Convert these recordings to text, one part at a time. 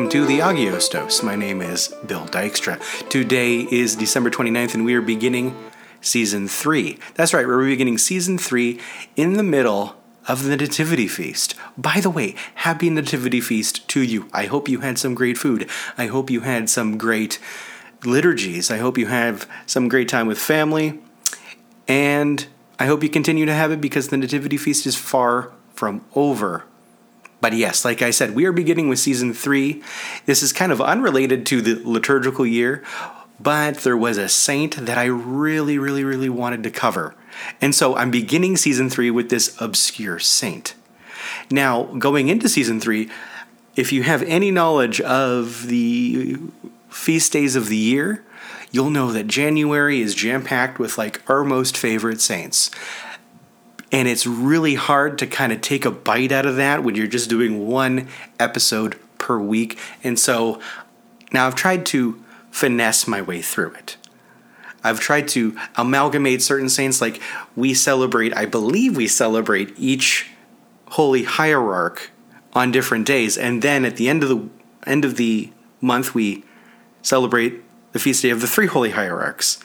welcome to the Agios Dose. My name is Bill Dykstra. Today is December 29th, and we are beginning season three. That's right, we're beginning season three in the middle of the Nativity Feast. By the way, happy Nativity Feast to you. I hope you had some great food. I hope you had some great liturgies. I hope you have some great time with family. And I hope you continue to have it because the Nativity Feast is far from over. But yes, like I said, we are beginning with season three. This is kind of unrelated to the liturgical year, but there was a saint that I really, really, really wanted to cover. And so I'm beginning season three with this obscure saint. Now, going into season three, if you have any knowledge of the feast days of the year, you'll know that January is jam packed with like our most favorite saints. And it's really hard to kind of take a bite out of that when you're just doing one episode per week. And so now I've tried to finesse my way through it. I've tried to amalgamate certain saints, like we celebrate, I believe we celebrate each holy hierarch on different days, and then at the end of the end of the month we celebrate the feast day of the three holy hierarchs.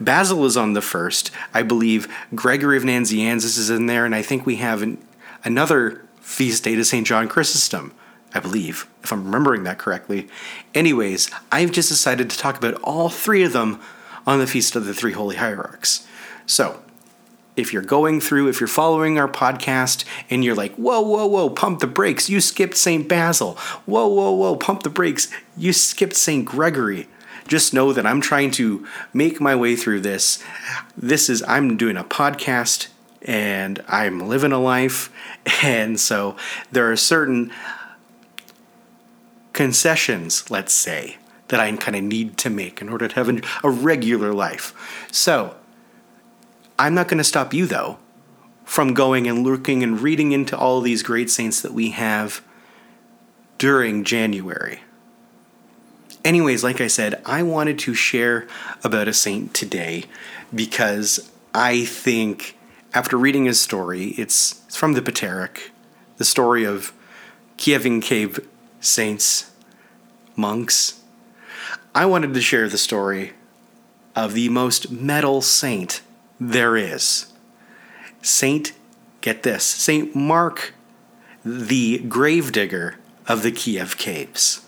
Basil is on the first. I believe Gregory of Nazianzus is in there, and I think we have an, another feast day to St. John Chrysostom, I believe, if I'm remembering that correctly. Anyways, I've just decided to talk about all three of them on the Feast of the Three Holy Hierarchs. So, if you're going through, if you're following our podcast and you're like, whoa, whoa, whoa, pump the brakes, you skipped St. Basil. Whoa, whoa, whoa, pump the brakes, you skipped St. Gregory just know that I'm trying to make my way through this. This is, I'm doing a podcast and I'm living a life. And so there are certain concessions, let's say, that I kind of need to make in order to have a regular life. So I'm not going to stop you, though, from going and looking and reading into all these great saints that we have during January. Anyways, like I said, I wanted to share about a saint today because I think after reading his story, it's, it's from the Paterik, the story of Kievan cave saints, monks. I wanted to share the story of the most metal saint there is. Saint, get this, Saint Mark, the gravedigger of the Kiev caves.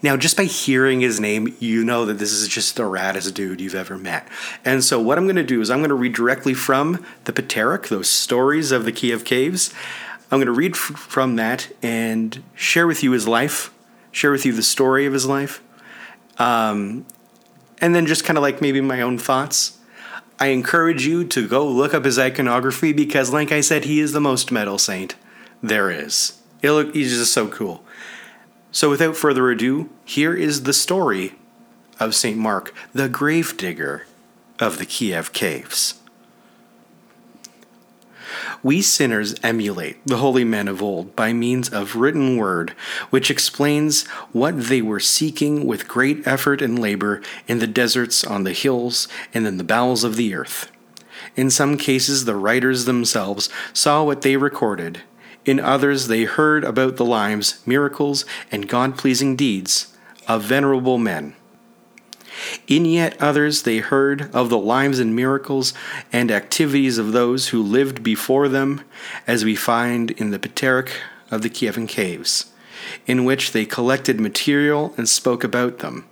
Now, just by hearing his name, you know that this is just the raddest dude you've ever met. And so, what I'm going to do is I'm going to read directly from the Paterik, those stories of the Kiev Caves. I'm going to read f- from that and share with you his life, share with you the story of his life, um, and then just kind of like maybe my own thoughts. I encourage you to go look up his iconography because, like I said, he is the most metal saint there is. Look, he's just so cool. So, without further ado, here is the story of St. Mark, the gravedigger of the Kiev caves. We sinners emulate the holy men of old by means of written word, which explains what they were seeking with great effort and labor in the deserts, on the hills, and in the bowels of the earth. In some cases, the writers themselves saw what they recorded, in others, they heard about the lives, miracles, and God pleasing deeds of venerable men. In yet others, they heard of the lives and miracles and activities of those who lived before them, as we find in the Paterik of the Kievan Caves, in which they collected material and spoke about them.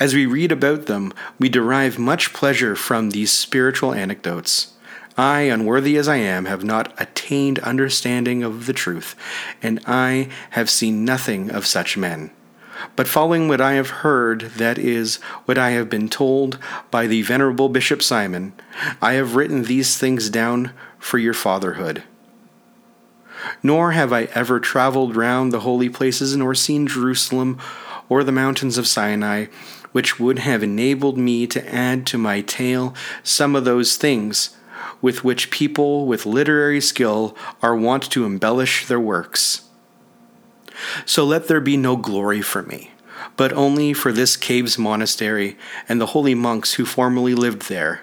As we read about them, we derive much pleasure from these spiritual anecdotes. I, unworthy as I am, have not attained understanding of the truth, and I have seen nothing of such men. But following what I have heard, that is, what I have been told by the venerable Bishop Simon, I have written these things down for your fatherhood. Nor have I ever traveled round the holy places, nor seen Jerusalem or the mountains of Sinai, which would have enabled me to add to my tale some of those things with which people with literary skill are wont to embellish their works. So let there be no glory for me, but only for this cave's monastery and the holy monks who formerly lived there,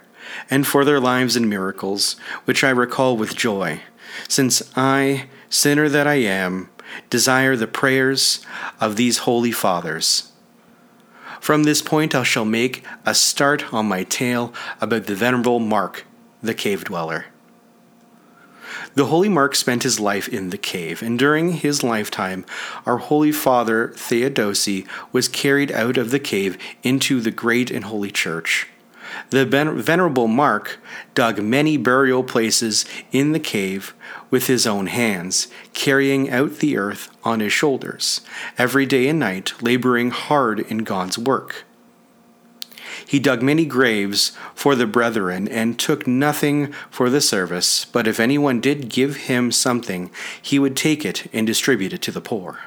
and for their lives and miracles, which I recall with joy, since I, sinner that I am, desire the prayers of these holy fathers. From this point, I shall make a start on my tale about the Venerable Mark, the cave dweller. The Holy Mark spent his life in the cave, and during his lifetime, our Holy Father Theodosi was carried out of the cave into the great and holy church. The Venerable Mark dug many burial places in the cave with his own hands, carrying out the earth on his shoulders, every day and night, laboring hard in God's work. He dug many graves for the brethren and took nothing for the service, but if anyone did give him something, he would take it and distribute it to the poor.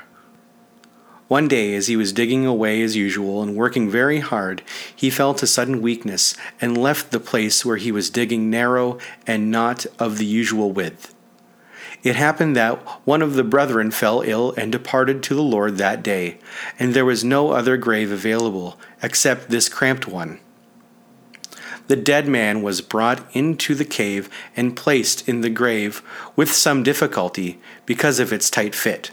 One day, as he was digging away as usual and working very hard, he felt a sudden weakness and left the place where he was digging narrow and not of the usual width. It happened that one of the brethren fell ill and departed to the Lord that day, and there was no other grave available except this cramped one. The dead man was brought into the cave and placed in the grave with some difficulty because of its tight fit.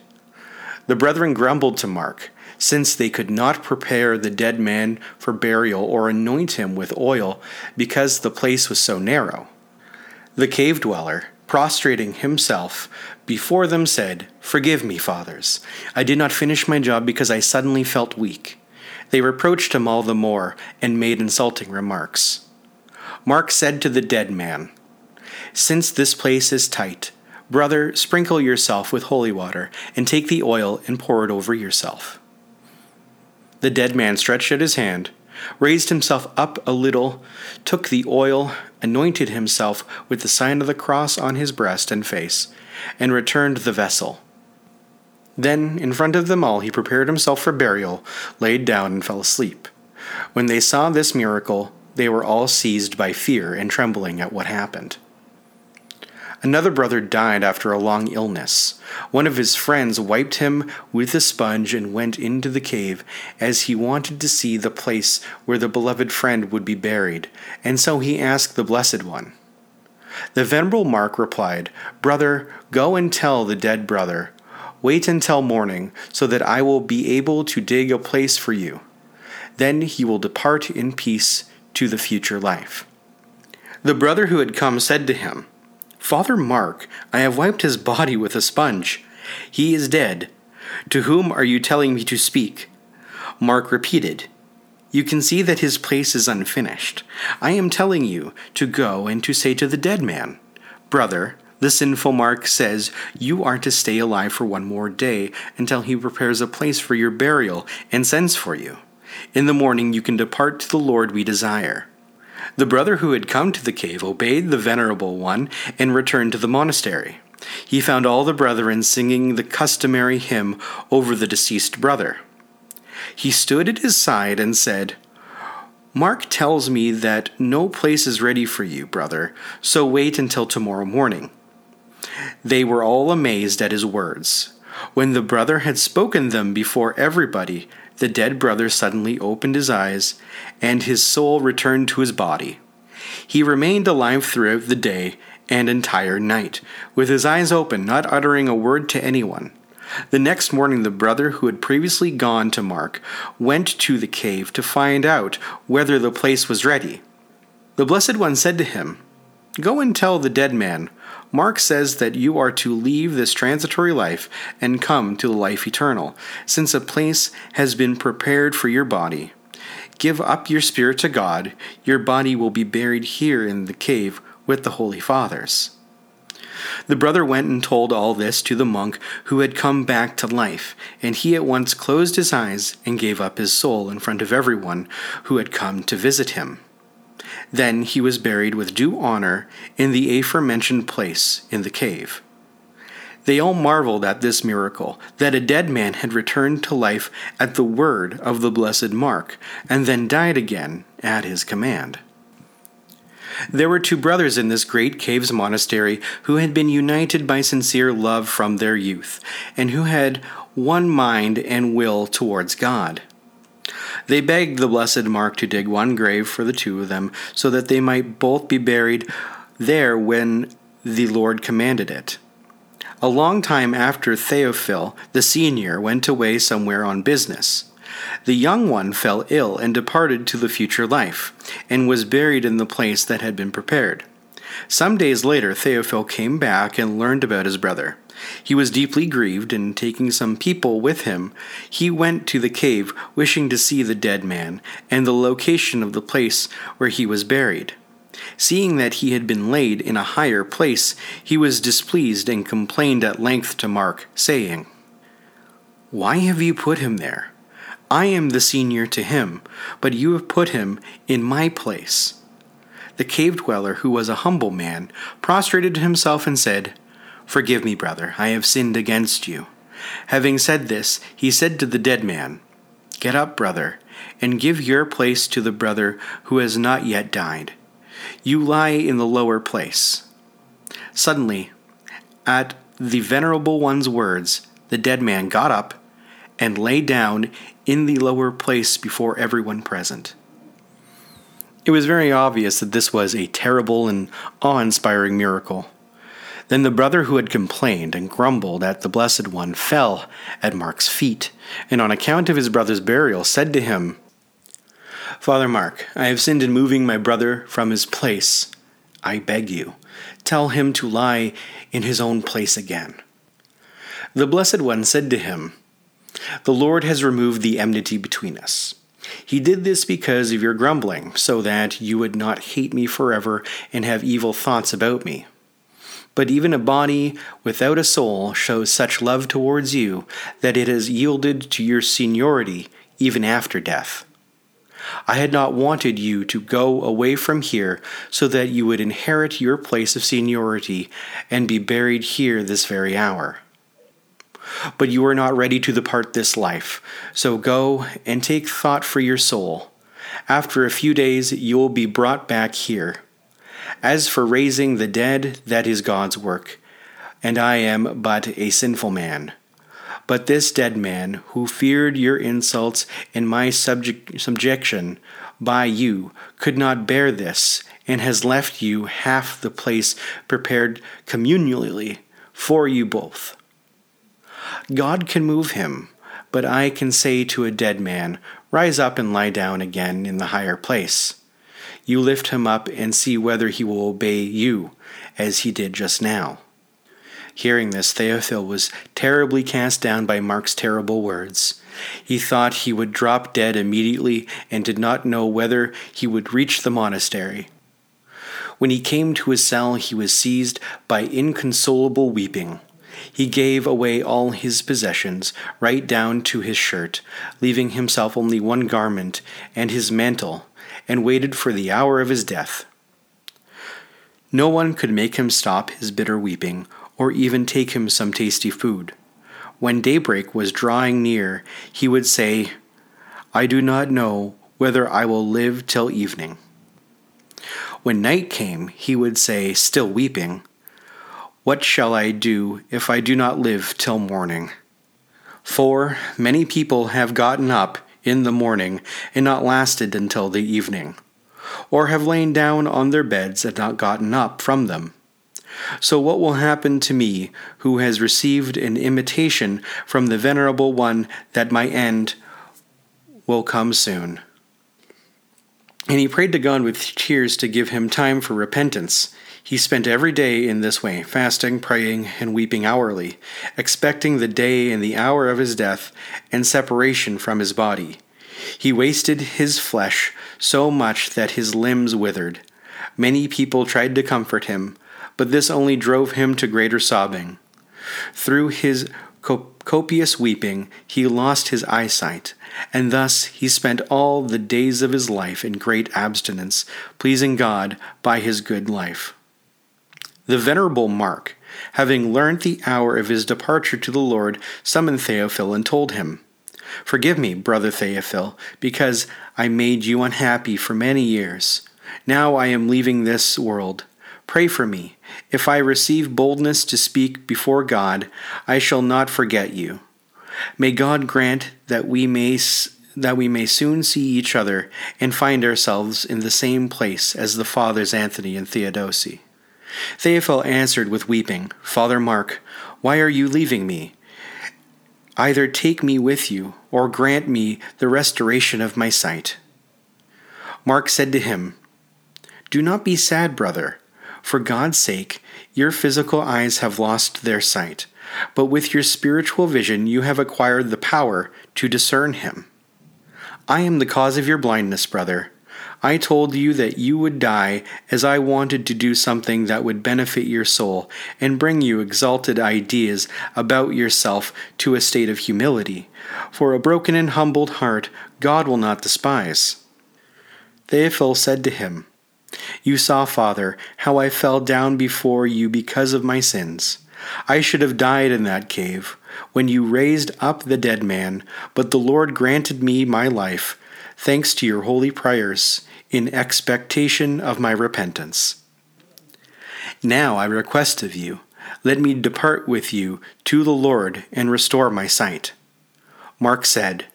The brethren grumbled to Mark, since they could not prepare the dead man for burial or anoint him with oil because the place was so narrow. The cave dweller, prostrating himself before them, said, Forgive me, fathers. I did not finish my job because I suddenly felt weak. They reproached him all the more and made insulting remarks. Mark said to the dead man, Since this place is tight, Brother, sprinkle yourself with holy water, and take the oil and pour it over yourself. The dead man stretched out his hand, raised himself up a little, took the oil, anointed himself with the sign of the cross on his breast and face, and returned the vessel. Then, in front of them all, he prepared himself for burial, laid down, and fell asleep. When they saw this miracle, they were all seized by fear and trembling at what happened. Another brother died after a long illness. One of his friends wiped him with a sponge and went into the cave, as he wanted to see the place where the beloved friend would be buried, and so he asked the Blessed One. The Venerable Mark replied, Brother, go and tell the dead brother, Wait until morning, so that I will be able to dig a place for you. Then he will depart in peace to the future life. The brother who had come said to him, Father Mark, I have wiped his body with a sponge. He is dead. To whom are you telling me to speak? Mark repeated, You can see that his place is unfinished. I am telling you to go and to say to the dead man, Brother, the sinful Mark says you are to stay alive for one more day until he prepares a place for your burial and sends for you. In the morning you can depart to the Lord we desire. The brother who had come to the cave obeyed the venerable one and returned to the monastery. He found all the brethren singing the customary hymn over the deceased brother. He stood at his side and said, Mark tells me that no place is ready for you, brother, so wait until tomorrow morning. They were all amazed at his words. When the brother had spoken them before everybody, the dead brother suddenly opened his eyes, and his soul returned to his body. He remained alive throughout the day and entire night, with his eyes open, not uttering a word to anyone. The next morning, the brother who had previously gone to Mark went to the cave to find out whether the place was ready. The Blessed One said to him, Go and tell the dead man, Mark says that you are to leave this transitory life and come to the life eternal, since a place has been prepared for your body. Give up your spirit to God, your body will be buried here in the cave with the Holy Fathers. The brother went and told all this to the monk who had come back to life, and he at once closed his eyes and gave up his soul in front of everyone who had come to visit him. Then he was buried with due honor in the aforementioned place in the cave. They all marveled at this miracle, that a dead man had returned to life at the word of the blessed Mark, and then died again at his command. There were two brothers in this great caves monastery who had been united by sincere love from their youth, and who had one mind and will towards God. They begged the blessed Mark to dig one grave for the two of them, so that they might both be buried there when the Lord commanded it. A long time after Theophil, the senior, went away somewhere on business. The young one fell ill and departed to the future life, and was buried in the place that had been prepared. Some days later, Theophil came back and learned about his brother. He was deeply grieved, and taking some people with him, he went to the cave, wishing to see the dead man and the location of the place where he was buried. Seeing that he had been laid in a higher place, he was displeased and complained at length to Mark, saying, Why have you put him there? I am the senior to him, but you have put him in my place. The cave dweller, who was a humble man, prostrated himself and said, Forgive me, brother, I have sinned against you. Having said this, he said to the dead man, Get up, brother, and give your place to the brother who has not yet died. You lie in the lower place. Suddenly, at the venerable one's words, the dead man got up and lay down in the lower place before everyone present. It was very obvious that this was a terrible and awe inspiring miracle. Then the brother who had complained and grumbled at the Blessed One fell at Mark's feet, and on account of his brother's burial said to him, Father Mark, I have sinned in moving my brother from his place. I beg you, tell him to lie in his own place again. The Blessed One said to him, The Lord has removed the enmity between us. He did this because of your grumbling, so that you would not hate me forever and have evil thoughts about me. But even a body without a soul shows such love towards you that it has yielded to your seniority even after death. I had not wanted you to go away from here so that you would inherit your place of seniority and be buried here this very hour. But you are not ready to depart this life, so go and take thought for your soul. After a few days, you will be brought back here. As for raising the dead, that is God's work, and I am but a sinful man. But this dead man, who feared your insults and my subject, subjection by you, could not bear this, and has left you half the place prepared communally for you both. God can move him, but I can say to a dead man, Rise up and lie down again in the higher place. You lift him up and see whether he will obey you, as he did just now. Hearing this, Theophil was terribly cast down by Mark's terrible words. He thought he would drop dead immediately and did not know whether he would reach the monastery. When he came to his cell, he was seized by inconsolable weeping. He gave away all his possessions, right down to his shirt, leaving himself only one garment and his mantle, and waited for the hour of his death. No one could make him stop his bitter weeping or even take him some tasty food. When daybreak was drawing near, he would say, I do not know whether I will live till evening. When night came, he would say, still weeping, What shall I do if I do not live till morning? For many people have gotten up in the morning and not lasted until the evening, or have lain down on their beds and not gotten up from them. So, what will happen to me, who has received an imitation from the Venerable One that my end will come soon? And he prayed to God with tears to give him time for repentance. He spent every day in this way, fasting, praying, and weeping hourly, expecting the day and the hour of his death and separation from his body. He wasted his flesh so much that his limbs withered. Many people tried to comfort him, but this only drove him to greater sobbing. Through his copious weeping, he lost his eyesight, and thus he spent all the days of his life in great abstinence, pleasing God by his good life. The venerable Mark, having learnt the hour of his departure to the Lord, summoned Theophil and told him, Forgive me, brother Theophil, because I made you unhappy for many years. Now I am leaving this world. Pray for me. If I receive boldness to speak before God, I shall not forget you. May God grant that we may that we may soon see each other and find ourselves in the same place as the fathers Anthony and Theodosi. Theophil answered with weeping, Father Mark, why are you leaving me? Either take me with you, or grant me the restoration of my sight. Mark said to him, Do not be sad, brother. For God's sake, your physical eyes have lost their sight, but with your spiritual vision you have acquired the power to discern Him. I am the cause of your blindness, brother. I told you that you would die as I wanted to do something that would benefit your soul and bring you exalted ideas about yourself to a state of humility. For a broken and humbled heart God will not despise. Theophil said to him, You saw, Father, how I fell down before you because of my sins. I should have died in that cave when you raised up the dead man, but the Lord granted me my life, thanks to your holy prayers, in expectation of my repentance. Now I request of you, let me depart with you to the Lord and restore my sight. Mark said,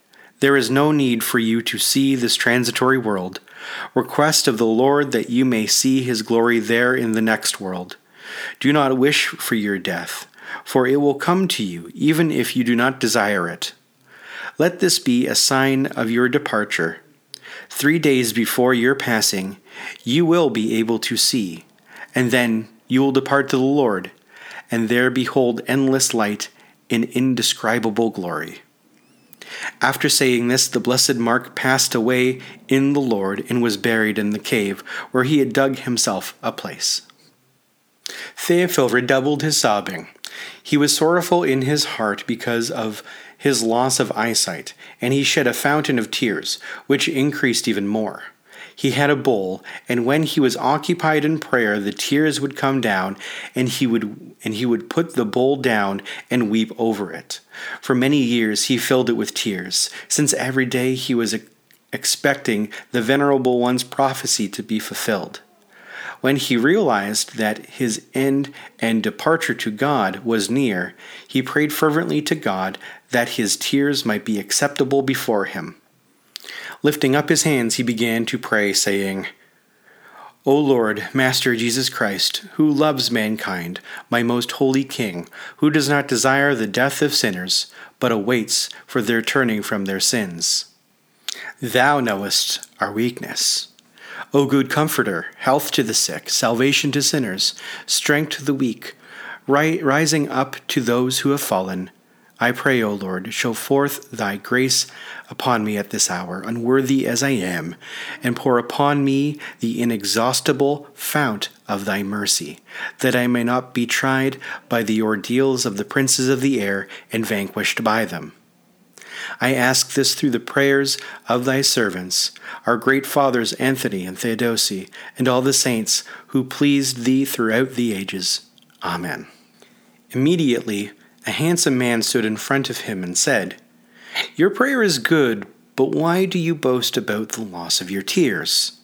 There is no need for you to see this transitory world. Request of the Lord that you may see his glory there in the next world. Do not wish for your death, for it will come to you, even if you do not desire it. Let this be a sign of your departure. Three days before your passing, you will be able to see, and then you will depart to the Lord, and there behold endless light in indescribable glory. After saying this, the blessed Mark passed away in the Lord and was buried in the cave, where he had dug himself a place. Theophil redoubled his sobbing. He was sorrowful in his heart because of his loss of eyesight, and he shed a fountain of tears, which increased even more. He had a bowl, and when he was occupied in prayer, the tears would come down, and he would and he would put the bowl down and weep over it. For many years he filled it with tears, since every day he was expecting the venerable one's prophecy to be fulfilled. When he realized that his end and departure to God was near, he prayed fervently to God that his tears might be acceptable before him. Lifting up his hands, he began to pray, saying, O Lord, Master Jesus Christ, who loves mankind, my most holy King, who does not desire the death of sinners, but awaits for their turning from their sins. Thou knowest our weakness. O good Comforter, health to the sick, salvation to sinners, strength to the weak, rising up to those who have fallen, I pray, O Lord, show forth thy grace upon me at this hour, unworthy as I am, and pour upon me the inexhaustible fount of thy mercy, that I may not be tried by the ordeals of the princes of the air and vanquished by them. I ask this through the prayers of thy servants, our great fathers Anthony and Theodosi, and all the saints who pleased thee throughout the ages. Amen. Immediately, a handsome man stood in front of him and said, Your prayer is good, but why do you boast about the loss of your tears?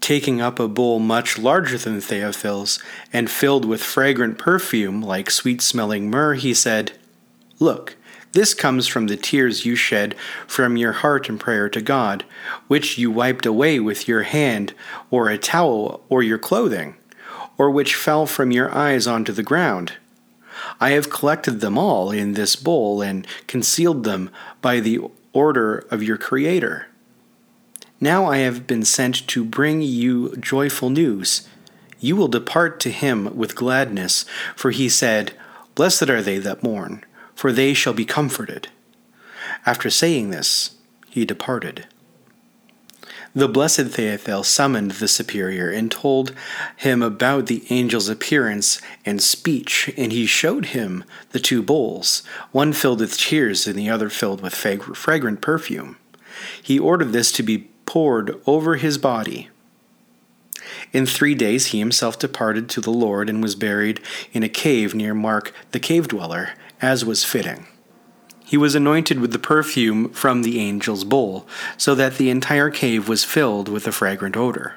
Taking up a bowl much larger than Theophil's and filled with fragrant perfume like sweet smelling myrrh, he said, Look, this comes from the tears you shed from your heart in prayer to God, which you wiped away with your hand, or a towel, or your clothing, or which fell from your eyes onto the ground. I have collected them all in this bowl and concealed them by the order of your Creator. Now I have been sent to bring you joyful news. You will depart to him with gladness, for he said, Blessed are they that mourn for they shall be comforted. After saying this, he departed. The blessed Theophil summoned the superior and told him about the angel's appearance and speech, and he showed him the two bowls, one filled with tears and the other filled with fragrant perfume. He ordered this to be poured over his body. In three days he himself departed to the Lord and was buried in a cave near Mark the cave dweller, as was fitting. He was anointed with the perfume from the angel's bowl, so that the entire cave was filled with a fragrant odor.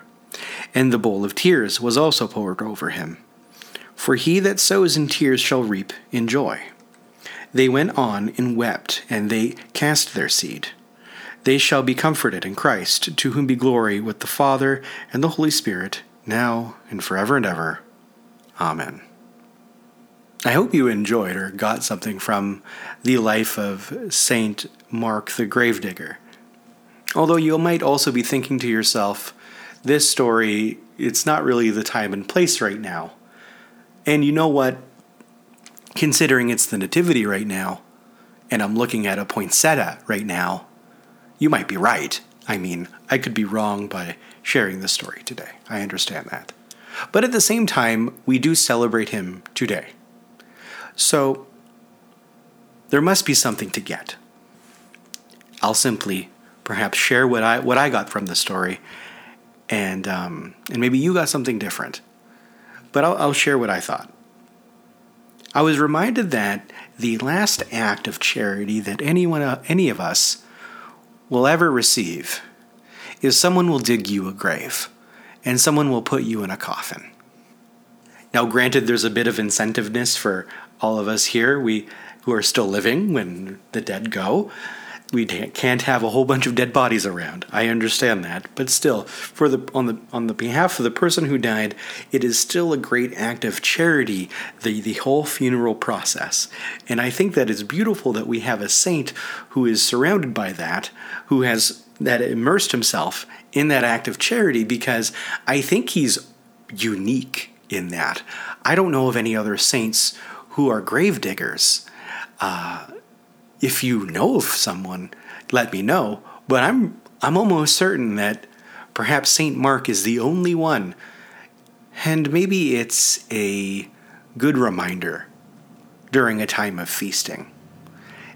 And the bowl of tears was also poured over him. For he that sows in tears shall reap in joy. They went on and wept, and they cast their seed. They shall be comforted in Christ, to whom be glory with the Father and the Holy Spirit, now and forever and ever. Amen. I hope you enjoyed or got something from the life of Saint Mark the Gravedigger. Although you might also be thinking to yourself, this story, it's not really the time and place right now. And you know what? Considering it's the Nativity right now, and I'm looking at a poinsettia right now, you might be right. I mean, I could be wrong by sharing this story today. I understand that. But at the same time, we do celebrate him today. So, there must be something to get. I'll simply perhaps share what I what I got from the story, and um, and maybe you got something different. But I'll, I'll share what I thought. I was reminded that the last act of charity that anyone, any of us, will ever receive is someone will dig you a grave, and someone will put you in a coffin. Now, granted, there's a bit of incentiveness for all of us here, we who are still living when the dead go we can't have a whole bunch of dead bodies around. I understand that, but still, for the on the on the behalf of the person who died, it is still a great act of charity. The the whole funeral process, and I think that it's beautiful that we have a saint who is surrounded by that, who has that immersed himself in that act of charity because I think he's unique in that. I don't know of any other saints who are grave diggers. Uh, if you know of someone, let me know. But I'm I'm almost certain that perhaps Saint Mark is the only one. And maybe it's a good reminder during a time of feasting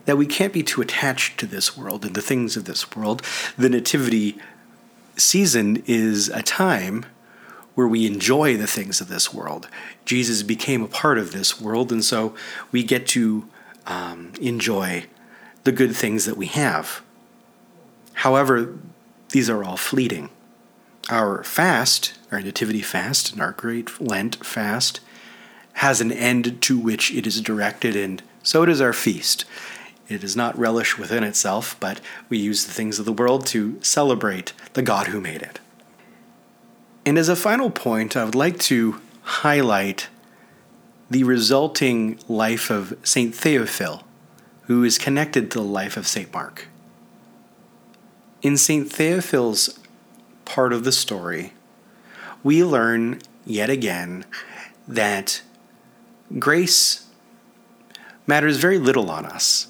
that we can't be too attached to this world and the things of this world. The nativity season is a time where we enjoy the things of this world. Jesus became a part of this world, and so we get to um, enjoy the good things that we have. However, these are all fleeting. Our fast, our Nativity fast, and our Great Lent fast has an end to which it is directed, and so does our feast. It is not relish within itself, but we use the things of the world to celebrate the God who made it. And as a final point, I would like to highlight the resulting life of St. Theophil, who is connected to the life of St. Mark. In St. Theophil's part of the story, we learn yet again that grace matters very little on us.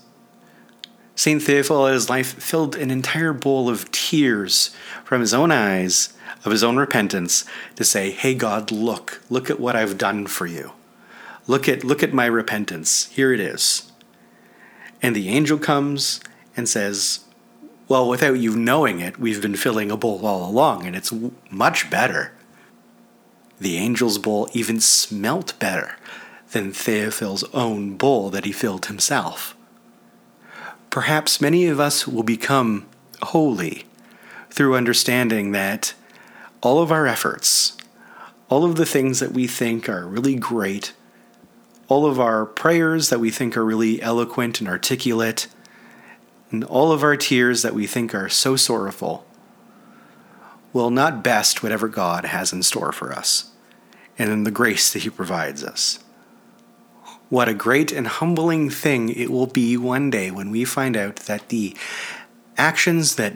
St. Theophil, in his life, filled an entire bowl of tears from his own eyes of his own repentance to say, Hey God, look, look at what I've done for you. Look at look at my repentance. Here it is. And the angel comes and says, Well, without you knowing it, we've been filling a bowl all along, and it's much better. The angel's bowl even smelt better than Theophil's own bowl that he filled himself. Perhaps many of us will become holy through understanding that all of our efforts, all of the things that we think are really great, all of our prayers that we think are really eloquent and articulate, and all of our tears that we think are so sorrowful, will not best whatever God has in store for us and in the grace that He provides us. What a great and humbling thing it will be one day when we find out that the actions that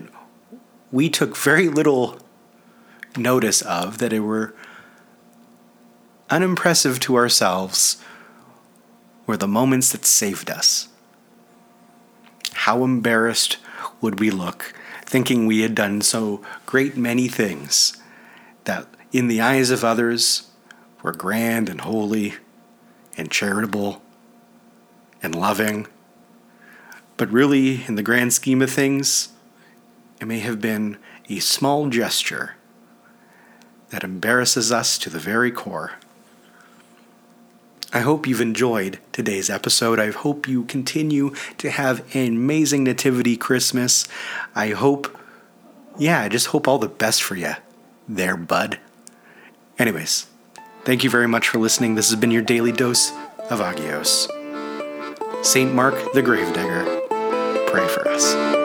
we took very little notice of, that were unimpressive to ourselves, were the moments that saved us. How embarrassed would we look, thinking we had done so great many things that, in the eyes of others, were grand and holy and charitable and loving. But really, in the grand scheme of things, it may have been a small gesture that embarrasses us to the very core. I hope you've enjoyed today's episode. I hope you continue to have an amazing Nativity Christmas. I hope, yeah, I just hope all the best for you there, bud. Anyways, thank you very much for listening. This has been your daily dose of Agios. St. Mark the Gravedigger, pray for us.